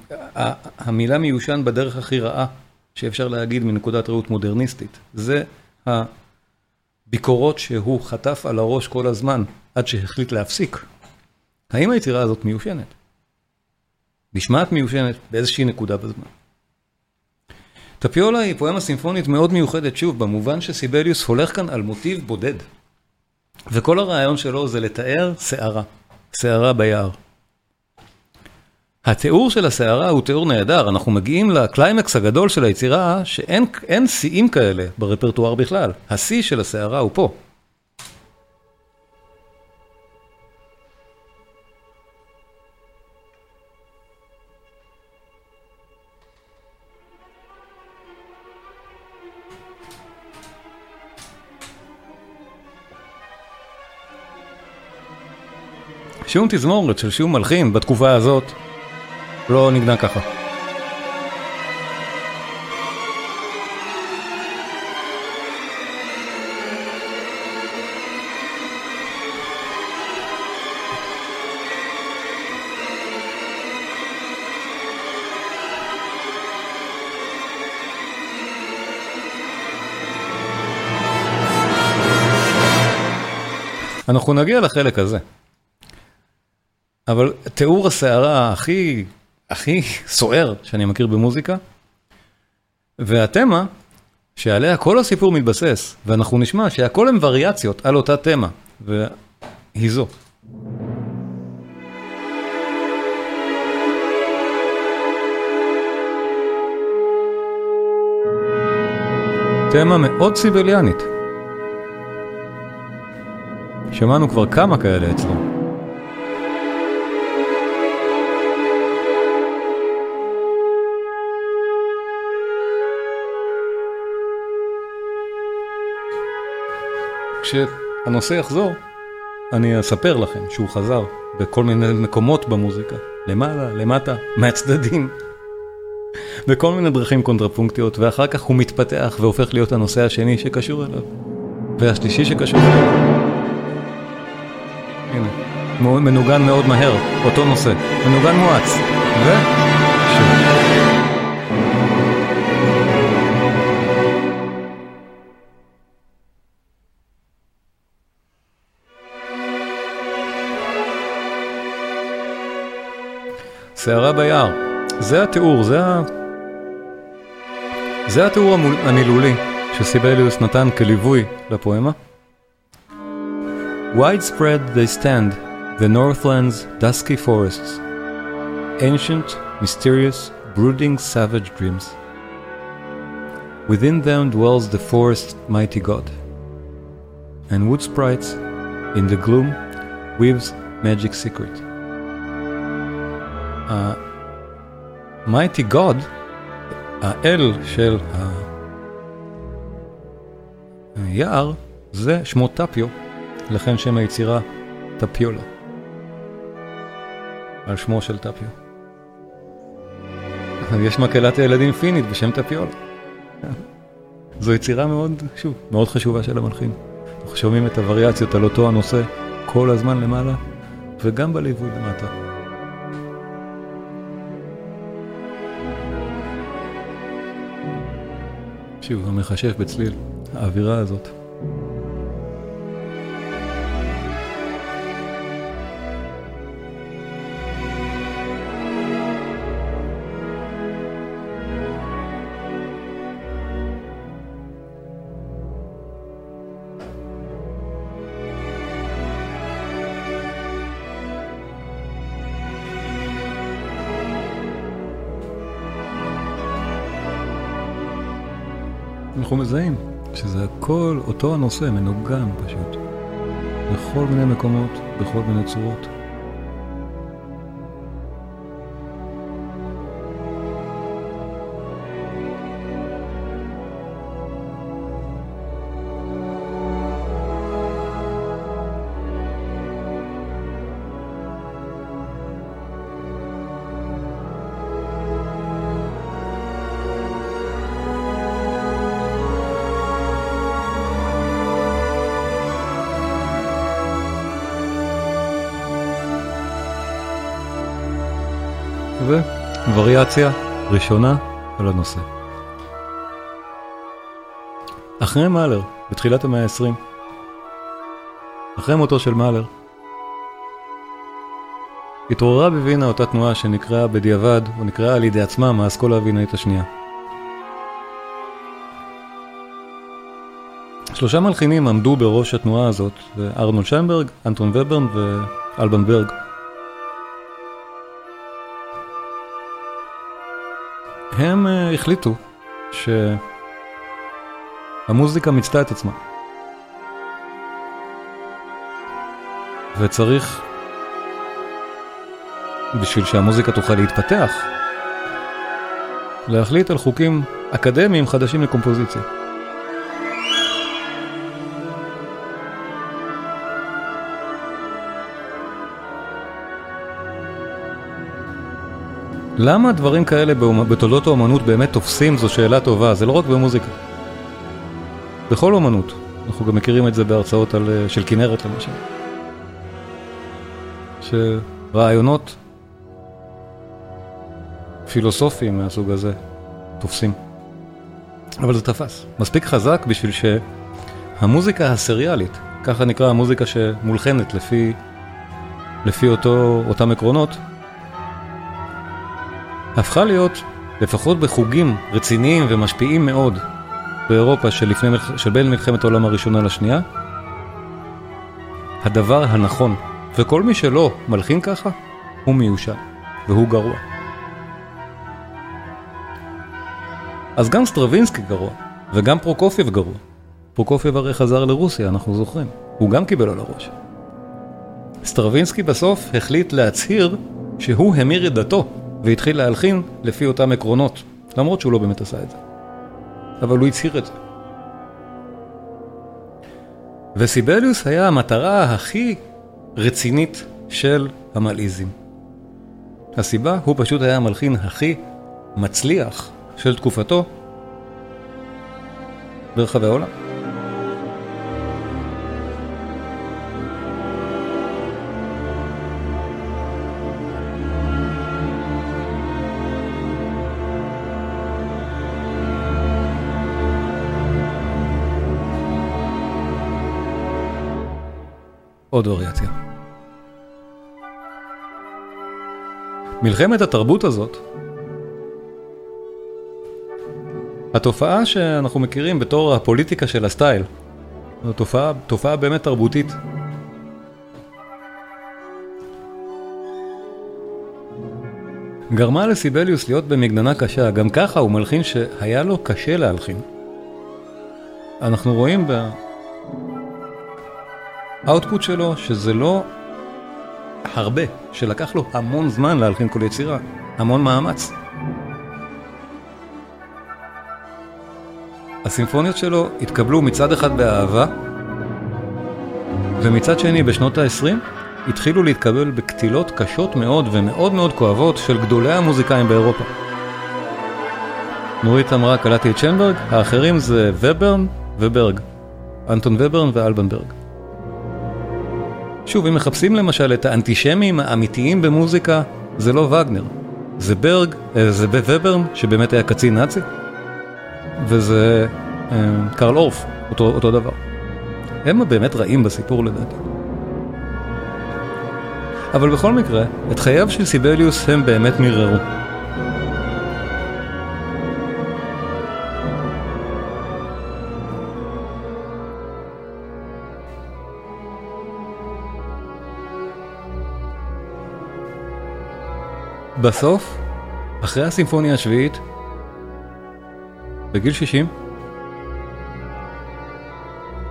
המילה מיושן בדרך הכי רעה שאפשר להגיד מנקודת ראות מודרניסטית. זה הביקורות שהוא חטף על הראש כל הזמן, עד שהחליט להפסיק. האם היצירה הזאת מיושנת? נשמעת מיושנת באיזושהי נקודה בזמן. טפיולה היא פואמה סימפונית מאוד מיוחדת, שוב, במובן שסיבליוס הולך כאן על מוטיב בודד. וכל הרעיון שלו זה לתאר שערה, שערה ביער. התיאור של הסערה הוא תיאור נהדר, אנחנו מגיעים לקליימקס הגדול של היצירה, שאין שיאים כאלה ברפרטואר בכלל. השיא של הסערה הוא פה. שום תזמורת של שום מלחין בתקופה הזאת לא נגנה ככה. אנחנו נגיע לחלק הזה. אבל תיאור הסערה הכי, הכי סוער שאני מכיר במוזיקה, והתמה שעליה כל הסיפור מתבסס, ואנחנו נשמע שהכל הם וריאציות על אותה תמה, והיא זו. תמה מאוד סיבליאנית. שמענו כבר כמה כאלה אצלו. כשהנושא יחזור, אני אספר לכם שהוא חזר בכל מיני מקומות במוזיקה, למעלה, למטה, מהצדדים, בכל מיני דרכים קונטרפונקטיות, ואחר כך הוא מתפתח והופך להיות הנושא השני שקשור אליו, והשלישי שקשור אליו. הנה, מנוגן מאוד מהר, אותו נושא, מנוגן מואץ, ו... שערה ביער. זה התיאור, זה ה... זה התיאור המילולי שסיבליוס נתן כליווי לפואמה. Widespread they stand, the Northland's dusky forests, ancient, mysterious, brooding savage dreams. Within them dwells the forest's mighty god, and wood sprites, in the gloom, weaves magic secret. ה-Mighty God, האל של היער, זה שמו טפיו, לכן שם היצירה טפיולה, על שמו של טפיו. יש מקהלת הילדים פינית בשם טפיולה. זו יצירה מאוד, שוב, מאוד חשובה של המלחין. אנחנו שומעים את הווריאציות על אותו הנושא כל הזמן למעלה, וגם בליווי למטה. שוב, המחשב בצליל. האווירה הזאת. אנחנו מזהים שזה הכל אותו הנושא, מנוגן פשוט. בכל מיני מקומות, בכל מיני צורות. ווריאציה ראשונה על הנושא. אחרי מאלר, בתחילת המאה ה-20, אחרי מותו של מאלר, התעוררה בווינה אותה תנועה שנקראה בדיעבד, או נקראה על ידי עצמה מהאסכולה הווינאית השנייה. שלושה מלחינים עמדו בראש התנועה הזאת, ארנולד שיינברג, אנטון וברן ואלבן ברג. הם uh, החליטו שהמוזיקה מיצתה את עצמה. וצריך, בשביל שהמוזיקה תוכל להתפתח, להחליט על חוקים אקדמיים חדשים לקומפוזיציה. למה דברים כאלה בתולדות האומנות באמת תופסים זו שאלה טובה, זה לא רק במוזיקה. בכל אומנות, אנחנו גם מכירים את זה בהרצאות על, אה, של כנרת למשל. שרעיונות פילוסופיים מהסוג הזה תופסים. אבל זה תפס. מספיק חזק בשביל שהמוזיקה הסריאלית, ככה נקרא המוזיקה שמולחנת לפי, לפי אותו, אותם עקרונות, הפכה להיות, לפחות בחוגים רציניים ומשפיעים מאוד באירופה של, לפני, של בין מלחמת העולם הראשונה לשנייה, הדבר הנכון, וכל מי שלא מלחין ככה, הוא מיושן, והוא גרוע. אז גם סטרווינסקי גרוע, וגם פרוקופייב גרוע. פרוקופייב הרי חזר לרוסיה, אנחנו זוכרים. הוא גם קיבל על הראש. סטרווינסקי בסוף החליט להצהיר שהוא המיר את דתו והתחיל להלחין לפי אותם עקרונות, למרות שהוא לא באמת עשה את זה. אבל הוא הצהיר את זה. וסיבליוס היה המטרה הכי רצינית של המלעיזים. הסיבה, הוא פשוט היה המלחין הכי מצליח של תקופתו ברחבי העולם. עוד וריאציה. מלחמת התרבות הזאת, התופעה שאנחנו מכירים בתור הפוליטיקה של הסטייל, זו תופעה, תופעה באמת תרבותית. גרמה לסיבליוס להיות במגננה קשה, גם ככה הוא מלחין שהיה לו קשה להלחין. אנחנו רואים. האוטפוט שלו, שזה לא הרבה, שלקח לו המון זמן להלחין כל יצירה, המון מאמץ. הסימפוניות שלו התקבלו מצד אחד באהבה, ומצד שני בשנות ה-20 התחילו להתקבל בקטילות קשות מאוד ומאוד מאוד כואבות של גדולי המוזיקאים באירופה. נורית אמרה קלטתי את שיינברג, האחרים זה וברן וברג, אנטון וברן ואלבן ברג. שוב, אם מחפשים למשל את האנטישמים האמיתיים במוזיקה, זה לא וגנר. זה ברג, אה, זה וברן, שבאמת היה קצין נאצי, וזה אה, קרל אורף, אותו, אותו דבר. הם באמת רעים בסיפור לדעתי. אבל בכל מקרה, את חייו של סיבליוס הם באמת מיררו. בסוף, אחרי הסימפוניה השביעית, בגיל 60,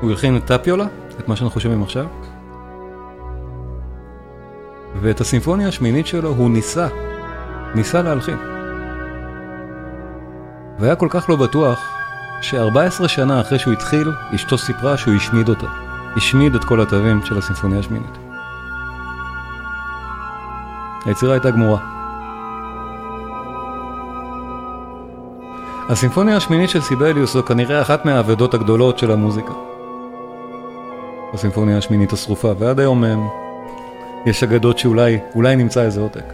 הוא הלחין את טפיולה, את מה שאנחנו שומעים עכשיו, ואת הסימפוניה השמינית שלו הוא ניסה, ניסה להלחין. והיה כל כך לא בטוח, ש-14 שנה אחרי שהוא התחיל, אשתו סיפרה שהוא השמיד אותה. השמיד את כל התווים של הסימפוניה השמינית. היצירה הייתה גמורה. הסימפוניה השמינית של סיבליוס זו כנראה אחת מהאבדות הגדולות של המוזיקה. הסימפוניה השמינית השרופה, ועד היום הם, יש אגדות שאולי אולי נמצא איזה עותק.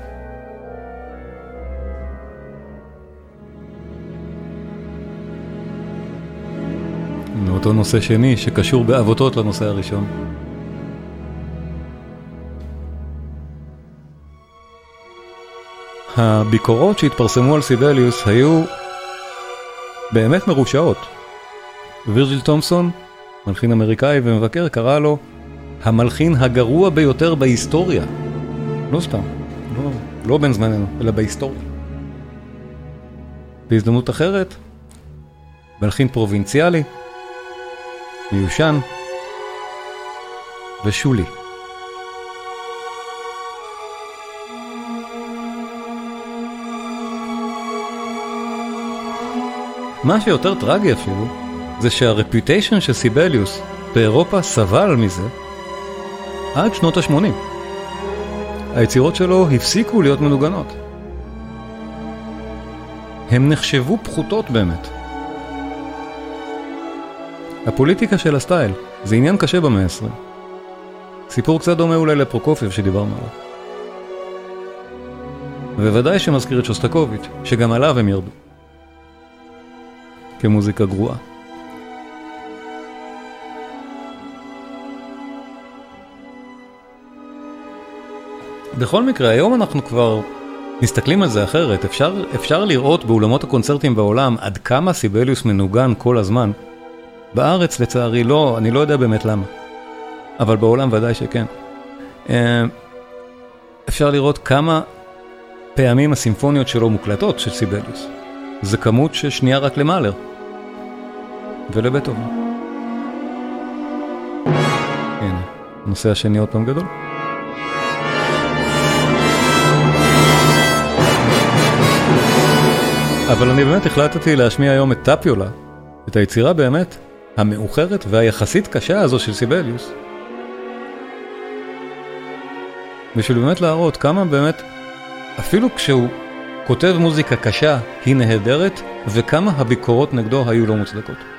מאותו נושא שני שקשור בעבותות לנושא הראשון. הביקורות שהתפרסמו על סיבליוס היו באמת מרושעות. וירג'יל תומפסון, מלחין אמריקאי ומבקר, קרא לו המלחין הגרוע ביותר בהיסטוריה. לא סתם, לא, לא בין זמננו, אלא בהיסטוריה. בהזדמנות אחרת, מלחין פרובינציאלי, מיושן ושולי. מה שיותר טרגי אפילו, זה שהרפיוטיישן של סיבליוס באירופה סבל מזה עד שנות ה-80. היצירות שלו הפסיקו להיות מנוגנות. הם נחשבו פחותות באמת. הפוליטיקה של הסטייל זה עניין קשה במאה ה-20. סיפור קצת דומה אולי לפרוקופיב שדיברנו עליו. ובוודאי שמזכיר את שוסטקוביץ', שגם עליו הם ירדו. כמוזיקה גרועה. בכל מקרה, היום אנחנו כבר מסתכלים על זה אחרת. אפשר, אפשר לראות באולמות הקונצרטים בעולם עד כמה סיבליוס מנוגן כל הזמן. בארץ לצערי לא, אני לא יודע באמת למה. אבל בעולם ודאי שכן. אה, אפשר לראות כמה פעמים הסימפוניות שלו מוקלטות של סיבליוס. זה כמות ששנייה רק למאלר. ולבטהובן. הנה, הנושא השני עוד פעם גדול. אבל אני באמת החלטתי להשמיע היום את טפיולה, את היצירה באמת המאוחרת והיחסית קשה הזו של סיבליוס. בשביל באמת להראות כמה באמת, אפילו כשהוא כותב מוזיקה קשה, היא נהדרת, וכמה הביקורות נגדו היו לא מוצדקות.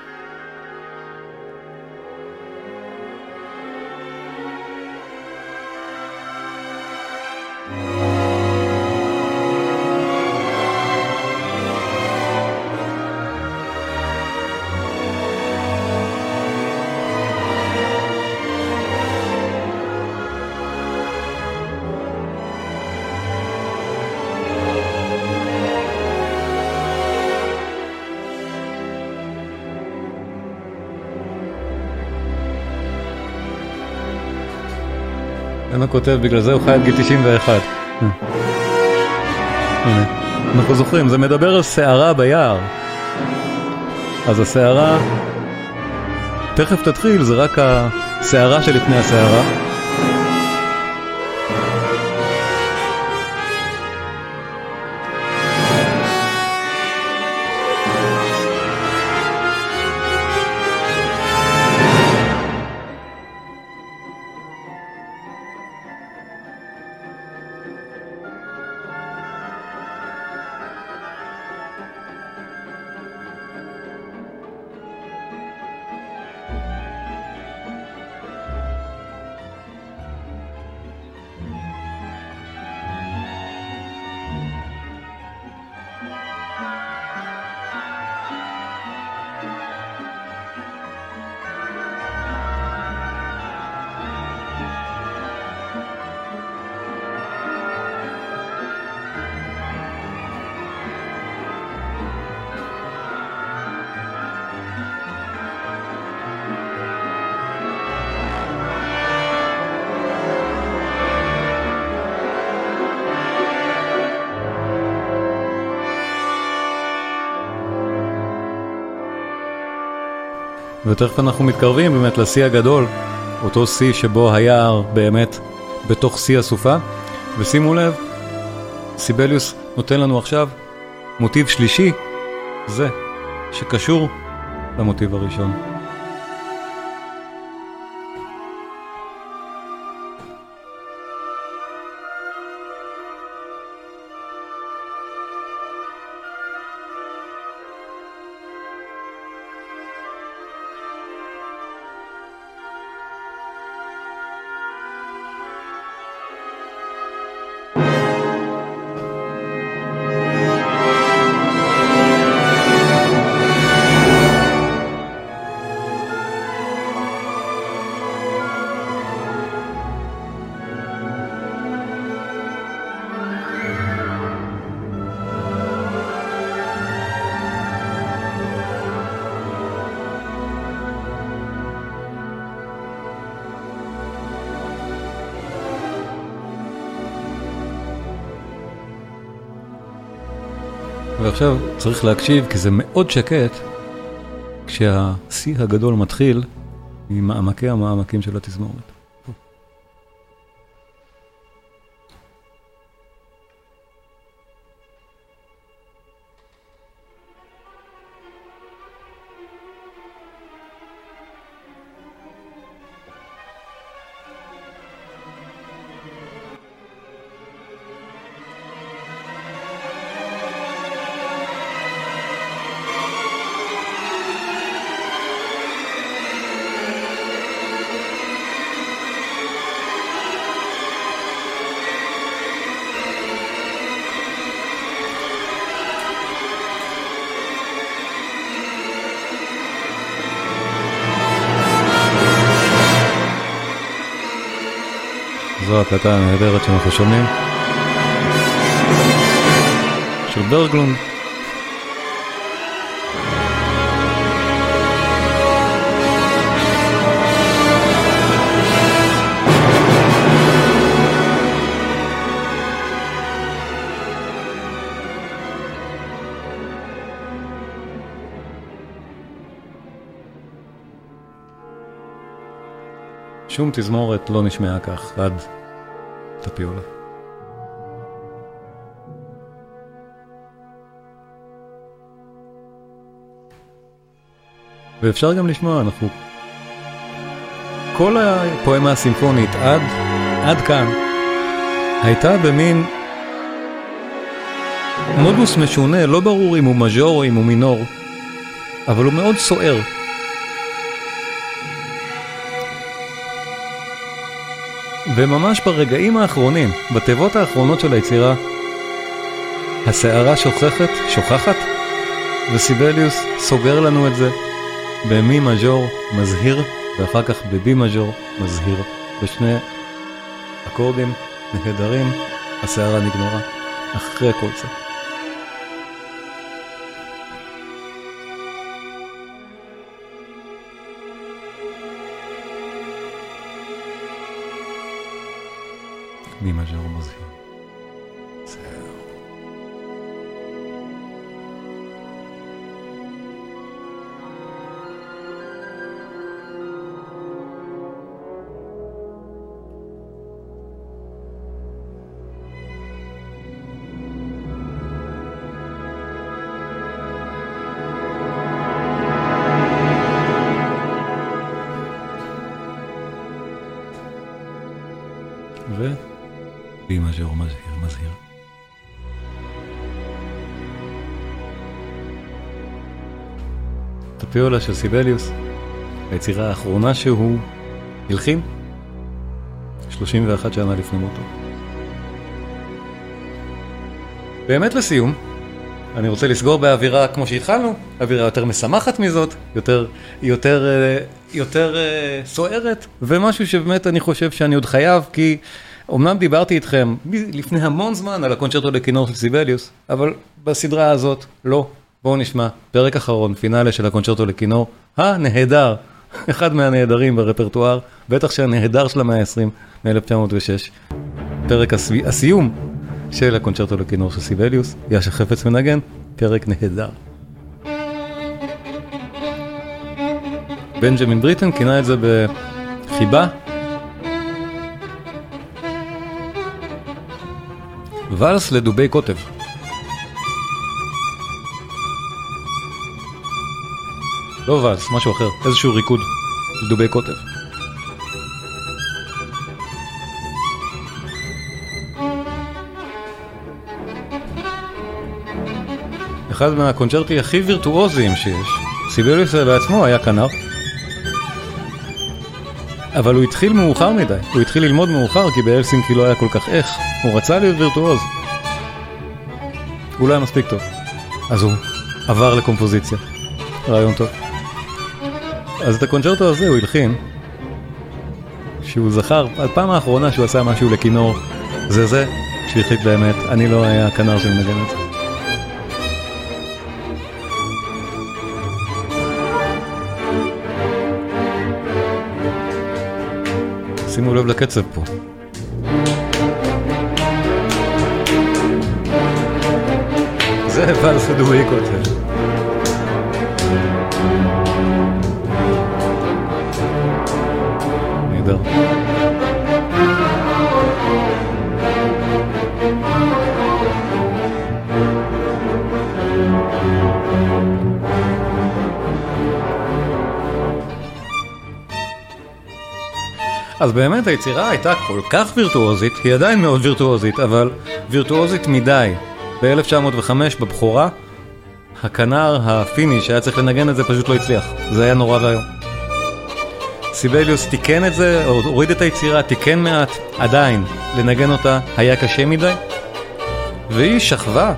יונה כותב, בגלל זה הוא חי עד גיל 91. הנה, אנחנו זוכרים, זה מדבר על סערה ביער. אז הסערה, תכף תתחיל, זה רק הסערה שלפני הסערה. ותכף אנחנו מתקרבים באמת לשיא הגדול, אותו שיא שבו היער באמת בתוך שיא הסופה, ושימו לב, סיבליוס נותן לנו עכשיו מוטיב שלישי, זה, שקשור למוטיב הראשון. ועכשיו צריך להקשיב כי זה מאוד שקט כשהשיא הגדול מתחיל ממעמקי המעמקים של התזמורת. שומעים של ברגלונד שום תזמורת לא נשמעה כך עד טפיולה. ואפשר גם לשמוע, אנחנו... כל הפואמה הסימפונית עד, עד כאן הייתה במין מודוס משונה, לא ברור אם הוא מז'ור או אם הוא מינור, אבל הוא מאוד סוער. וממש ברגעים האחרונים, בתיבות האחרונות של היצירה, הסערה שוכחת, שוכחת, וסיבליוס סוגר לנו את זה במי מז'ור מזהיר, ואחר כך בבי מז'ור מזהיר. בשני אקורדים נהדרים, הסערה נגמרה. אחרי כל זה. ממה שהוא טפיולה של סיבליוס, היצירה האחרונה שהוא הלחין, 31 שנה לפני מותו. באמת לסיום, אני רוצה לסגור באווירה כמו שהתחלנו, אווירה יותר משמחת מזאת, יותר, יותר, יותר סוערת, ומשהו שבאמת אני חושב שאני עוד חייב, כי אמנם דיברתי איתכם לפני המון זמן על הקונצ'רטו לכינור של סיבליוס, אבל בסדרה הזאת לא. בואו נשמע פרק אחרון, פינאלה של הקונצ'רטו לכינור, הנהדר, אחד מהנהדרים ברפרטואר, בטח שהנהדר של המאה ה-20 מ-1906, פרק הסיום של הקונצ'רטו לכינור של סיבליוס, יאשה חפץ מנגן, פרק נהדר. בנג'מין בריטן כינה את זה בחיבה. ואלס לדובי קוטב. לא ואלס, משהו אחר, איזשהו ריקוד לדובי קוטב. אחד מהקונצ'רטי הכי וירטואוזיים שיש. סיביוליוס בעצמו היה כנר. אבל הוא התחיל מאוחר מדי, הוא התחיל ללמוד מאוחר כי באלסינקי לא היה כל כך איך, הוא רצה להיות וירטואוז. הוא לא היה מספיק טוב, אז הוא עבר לקומפוזיציה, רעיון טוב. אז את הקונצ'רטו הזה הוא הלחין, שהוא זכר, הפעם האחרונה שהוא עשה משהו לכינור, זה זה שהחליט באמת, אני לא היה הכנר שמנגן את זה. שימו לב לקצב פה. זה ואלס דווי כותב. נהדר. אז באמת היצירה הייתה כל כך וירטואוזית, היא עדיין מאוד וירטואוזית, אבל וירטואוזית מדי. ב-1905 בבכורה, הכנר הפיני שהיה צריך לנגן את זה פשוט לא הצליח. זה היה נורא ואיום. סיבליוס תיקן את זה, או הוריד את היצירה, תיקן מעט, עדיין, לנגן אותה היה קשה מדי. והיא שכבה,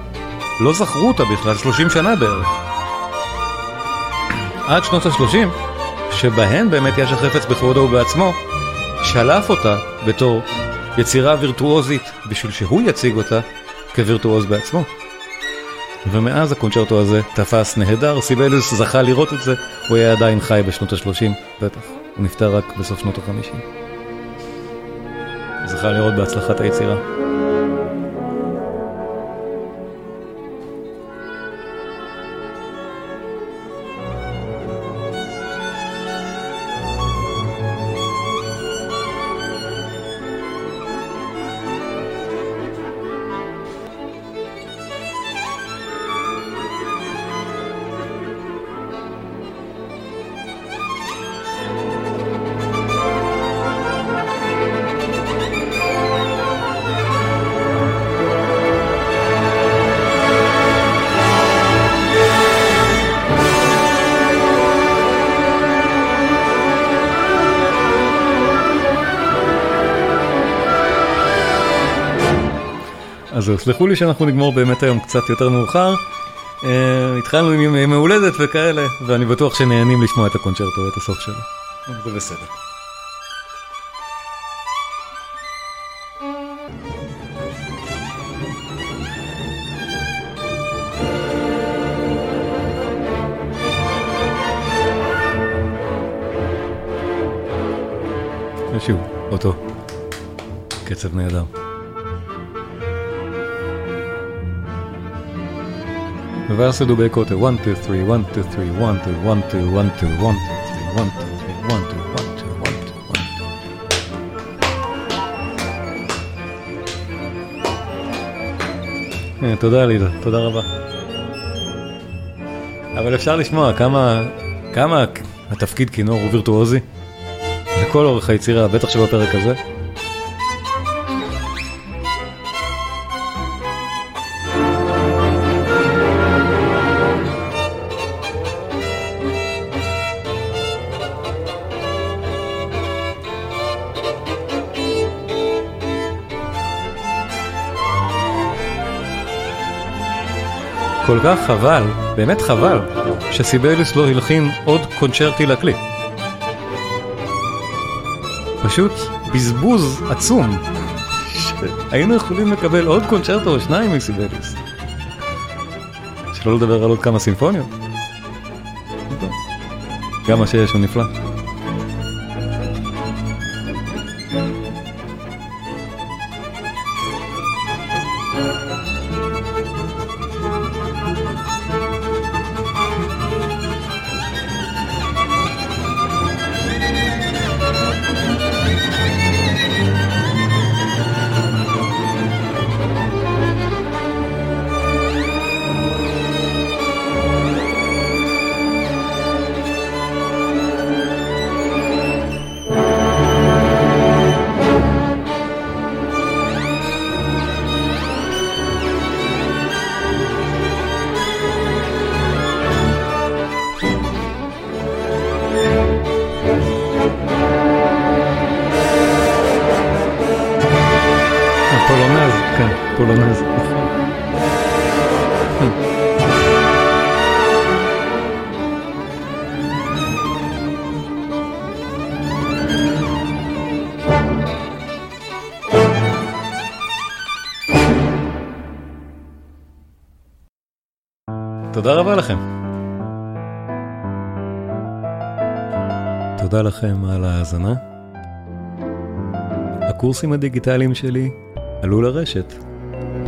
לא זכרו אותה בכלל, 30 שנה בערך. עד שנות ה-30, שבהן באמת יש החפץ בכבודו ובעצמו, שלף אותה בתור יצירה וירטואוזית בשביל שהוא יציג אותה כווירטואוז בעצמו. ומאז הקונצ'רטו הזה תפס נהדר, סיבליוס זכה לראות את זה, הוא היה עדיין חי בשנות ה-30, בטח, הוא נפטר רק בסוף שנות ה-50. זכה לראות בהצלחת היצירה. זהו, סלחו לי שאנחנו נגמור באמת היום קצת יותר מאוחר. Uh, התחלנו עם ימי הולדת וכאלה, ואני בטוח שנהנים לשמוע את הקונצ'רטו ואת הסוף שלו. זה בסדר. שוב, אותו. קצב נהדר. ואז דובי קוטה 1, 2, 3, 1, 2, 3, 1, 2, 1, 2, 1, 2, 1, 2, 3, 1, 2, 3, 1, 2, 1, 2, 1, 2, 1, 2. תודה לידה, תודה רבה. אבל אפשר לשמוע כמה, כמה התפקיד כינור הוא וירטואוזי. לכל אורך היצירה, בטח שבפרק הזה. כל כך חבל, באמת חבל, שסיבליוס לא הלחין עוד קונצ'רטי לכלי. פשוט בזבוז עצום. היינו יכולים לקבל עוד קונצ'רטו או שניים מסיבליוס. שלא לדבר על עוד כמה סימפוניות. גם מה שיש הוא נפלא. תודה רבה לכם. תודה לכם על ההאזנה. הקורסים הדיגיטליים שלי עלו לרשת,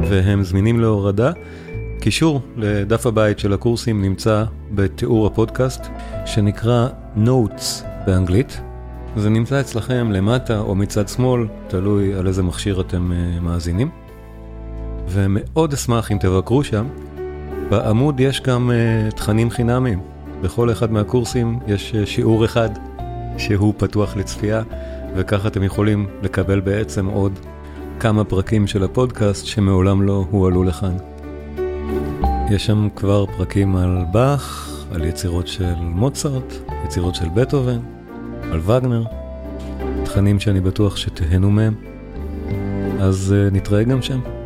והם זמינים להורדה. קישור לדף הבית של הקורסים נמצא בתיאור הפודקאסט, שנקרא Notes באנגלית. זה נמצא אצלכם למטה או מצד שמאל, תלוי על איזה מכשיר אתם uh, מאזינים. ומאוד אשמח אם תבקרו שם. בעמוד יש גם uh, תכנים חינמיים. בכל אחד מהקורסים יש uh, שיעור אחד שהוא פתוח לצפייה, וככה אתם יכולים לקבל בעצם עוד כמה פרקים של הפודקאסט שמעולם לא הועלו לכאן. יש שם כבר פרקים על באך, על יצירות של מוצרט, יצירות של בטהובן, על וגנר, תכנים שאני בטוח שתהנו מהם, אז uh, נתראה גם שם.